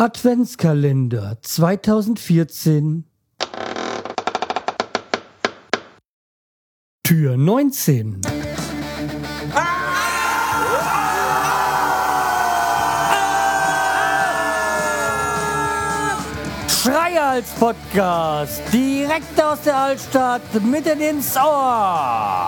Adventskalender 2014 Tür 19 Schreihals Podcast direkt aus der Altstadt mitten ins Ohr.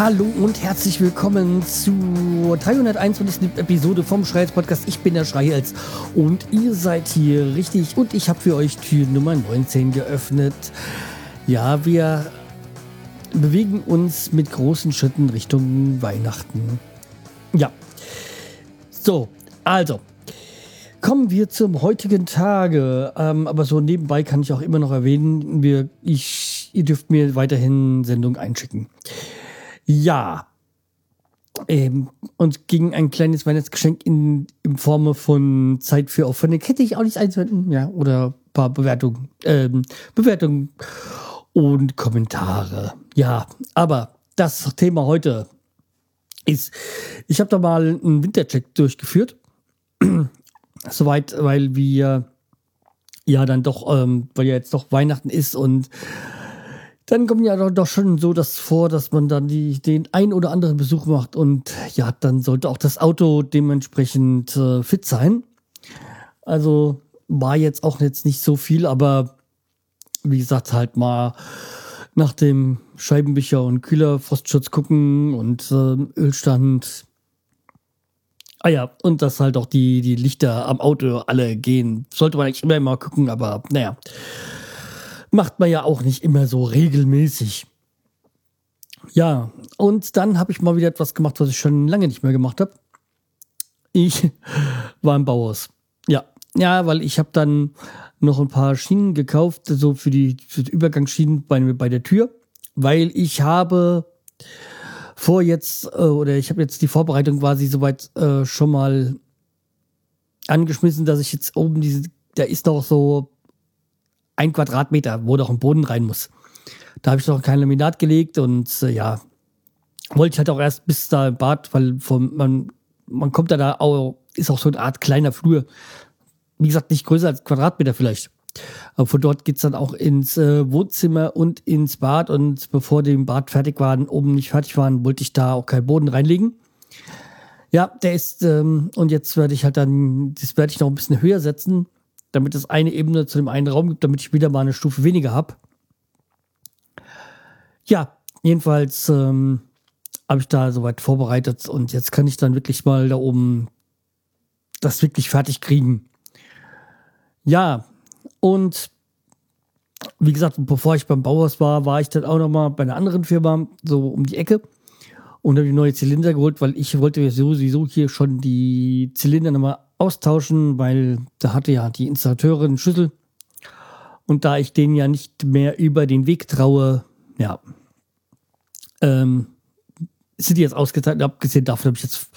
Hallo und herzlich willkommen zur 321. Episode vom Schreihals Podcast. Ich bin der Schreihals und ihr seid hier richtig und ich habe für euch Tür Nummer 19 geöffnet. Ja, wir bewegen uns mit großen Schritten Richtung Weihnachten. Ja. So, also, Kommen wir zum heutigen Tage. Ähm, aber so nebenbei kann ich auch immer noch erwähnen, wir, ich, ihr dürft mir weiterhin Sendung einschicken. Ja. Ähm, und gegen ein kleines Weihnachtsgeschenk in, in Form von Zeit für Aufwände hätte ich auch nicht einsenden. Ja, oder ein paar Bewertungen, ähm, Bewertungen und Kommentare. Ja, aber das Thema heute ist, ich habe da mal einen Wintercheck durchgeführt soweit, weil wir ja dann doch, ähm, weil ja jetzt doch Weihnachten ist und dann kommt ja doch, doch schon so das vor, dass man dann die, den ein oder anderen Besuch macht und ja, dann sollte auch das Auto dementsprechend äh, fit sein. Also war jetzt auch jetzt nicht so viel, aber wie gesagt, halt mal nach dem Scheibenwischer und Kühler Frostschutz gucken und äh, Ölstand Ah ja, und dass halt auch die, die Lichter am Auto alle gehen. Sollte man eigentlich immer mal gucken, aber naja. Macht man ja auch nicht immer so regelmäßig. Ja, und dann habe ich mal wieder etwas gemacht, was ich schon lange nicht mehr gemacht habe. Ich war im Bauhaus. Ja, ja, weil ich habe dann noch ein paar Schienen gekauft, so für die, für die Übergangsschienen bei, bei der Tür, weil ich habe vor jetzt, äh, oder ich habe jetzt die Vorbereitung quasi soweit äh, schon mal angeschmissen, dass ich jetzt oben diese, da ist noch so ein Quadratmeter, wo doch ein Boden rein muss. Da habe ich noch kein Laminat gelegt und äh, ja, wollte ich halt auch erst bis da im Bad, weil vom, man, man kommt da da auch, ist auch so eine Art kleiner Flur. Wie gesagt, nicht größer als Quadratmeter vielleicht. Aber von dort geht's dann auch ins äh, Wohnzimmer und ins Bad. Und bevor die im Bad fertig waren, oben nicht fertig waren, wollte ich da auch keinen Boden reinlegen. Ja, der ist, ähm, und jetzt werde ich halt dann, das werde ich noch ein bisschen höher setzen, damit es eine Ebene zu dem einen Raum gibt, damit ich wieder mal eine Stufe weniger habe. Ja, jedenfalls ähm, habe ich da soweit vorbereitet und jetzt kann ich dann wirklich mal da oben das wirklich fertig kriegen. Ja, und wie gesagt, bevor ich beim Bauhaus war, war ich dann auch noch mal bei einer anderen Firma, so um die Ecke. Und habe die neue Zylinder geholt, weil ich wollte sowieso hier schon die Zylinder nochmal austauschen, weil da hatte ja die Installateurin Schlüssel. Und da ich denen ja nicht mehr über den Weg traue, ja, ähm, sind die jetzt ausgeteilt. Abgesehen davon habe ich jetzt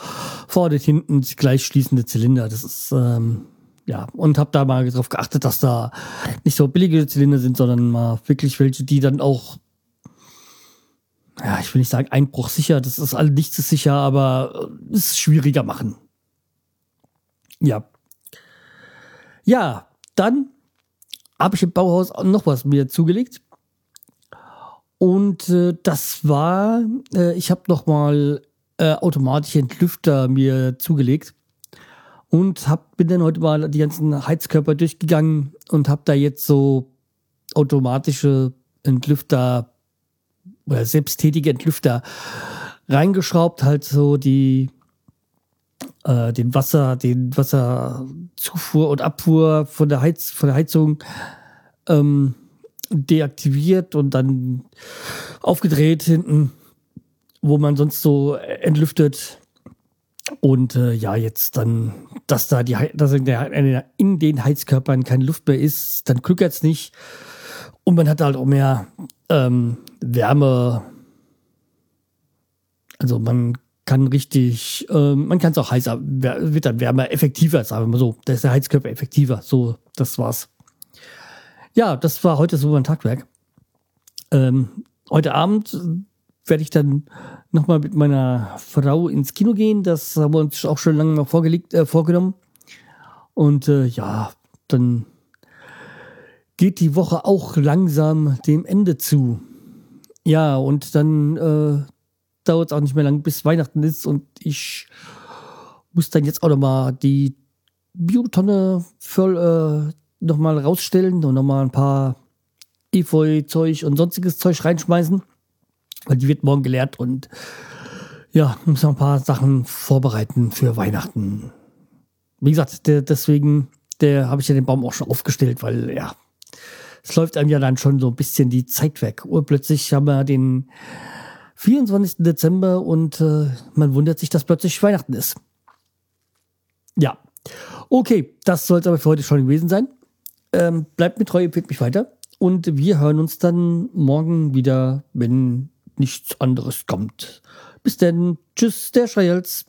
vorne und hinten gleich schließende Zylinder. Das ist, ähm, ja, und habe da mal darauf geachtet, dass da nicht so billige Zylinder sind, sondern mal wirklich welche, die dann auch, ja, ich will nicht sagen einbruchsicher, das ist alles nicht so sicher, aber es schwieriger machen. Ja. Ja, dann habe ich im Bauhaus noch was mir zugelegt. Und äh, das war, äh, ich habe noch mal äh, automatische Entlüfter mir zugelegt und hab, bin dann heute mal die ganzen Heizkörper durchgegangen und habe da jetzt so automatische Entlüfter oder selbsttätige Entlüfter reingeschraubt, halt so die äh, den Wasser, den Wasserzufuhr und Abfuhr von der Heiz, von der Heizung ähm, deaktiviert und dann aufgedreht hinten, wo man sonst so entlüftet und äh, ja, jetzt dann, dass da die, dass in, der, in den Heizkörpern keine Luft mehr ist, dann klückert es nicht. Und man hat halt auch mehr ähm, Wärme. Also man kann richtig, äh, man kann es auch heißer, wird dann wärmer, effektiver, sagen wir mal so. Da ist der Heizkörper effektiver. So, das war's. Ja, das war heute so mein Tagwerk. Ähm, heute Abend werde ich dann nochmal mit meiner Frau ins Kino gehen. Das haben wir uns auch schon lange mal vorgelegt, äh, vorgenommen. Und äh, ja, dann geht die Woche auch langsam dem Ende zu. Ja, und dann äh, dauert es auch nicht mehr lang, bis Weihnachten ist und ich muss dann jetzt auch nochmal die Biotonne voll äh, nochmal rausstellen und nochmal ein paar Efeu-Zeug und sonstiges Zeug reinschmeißen, weil die wird morgen geleert und ja, muss noch ein paar Sachen vorbereiten für Weihnachten. Wie gesagt, der, deswegen, der habe ich ja den Baum auch schon aufgestellt, weil ja, es läuft einem ja dann schon so ein bisschen die Zeit weg. Urplötzlich haben wir den 24. Dezember und äh, man wundert sich, dass plötzlich Weihnachten ist. Ja. Okay, das soll es aber für heute schon gewesen sein. Ähm, bleibt mir treu, empfiehlt mich weiter. Und wir hören uns dann morgen wieder, wenn nichts anderes kommt. Bis dann. Tschüss, der Schreihals.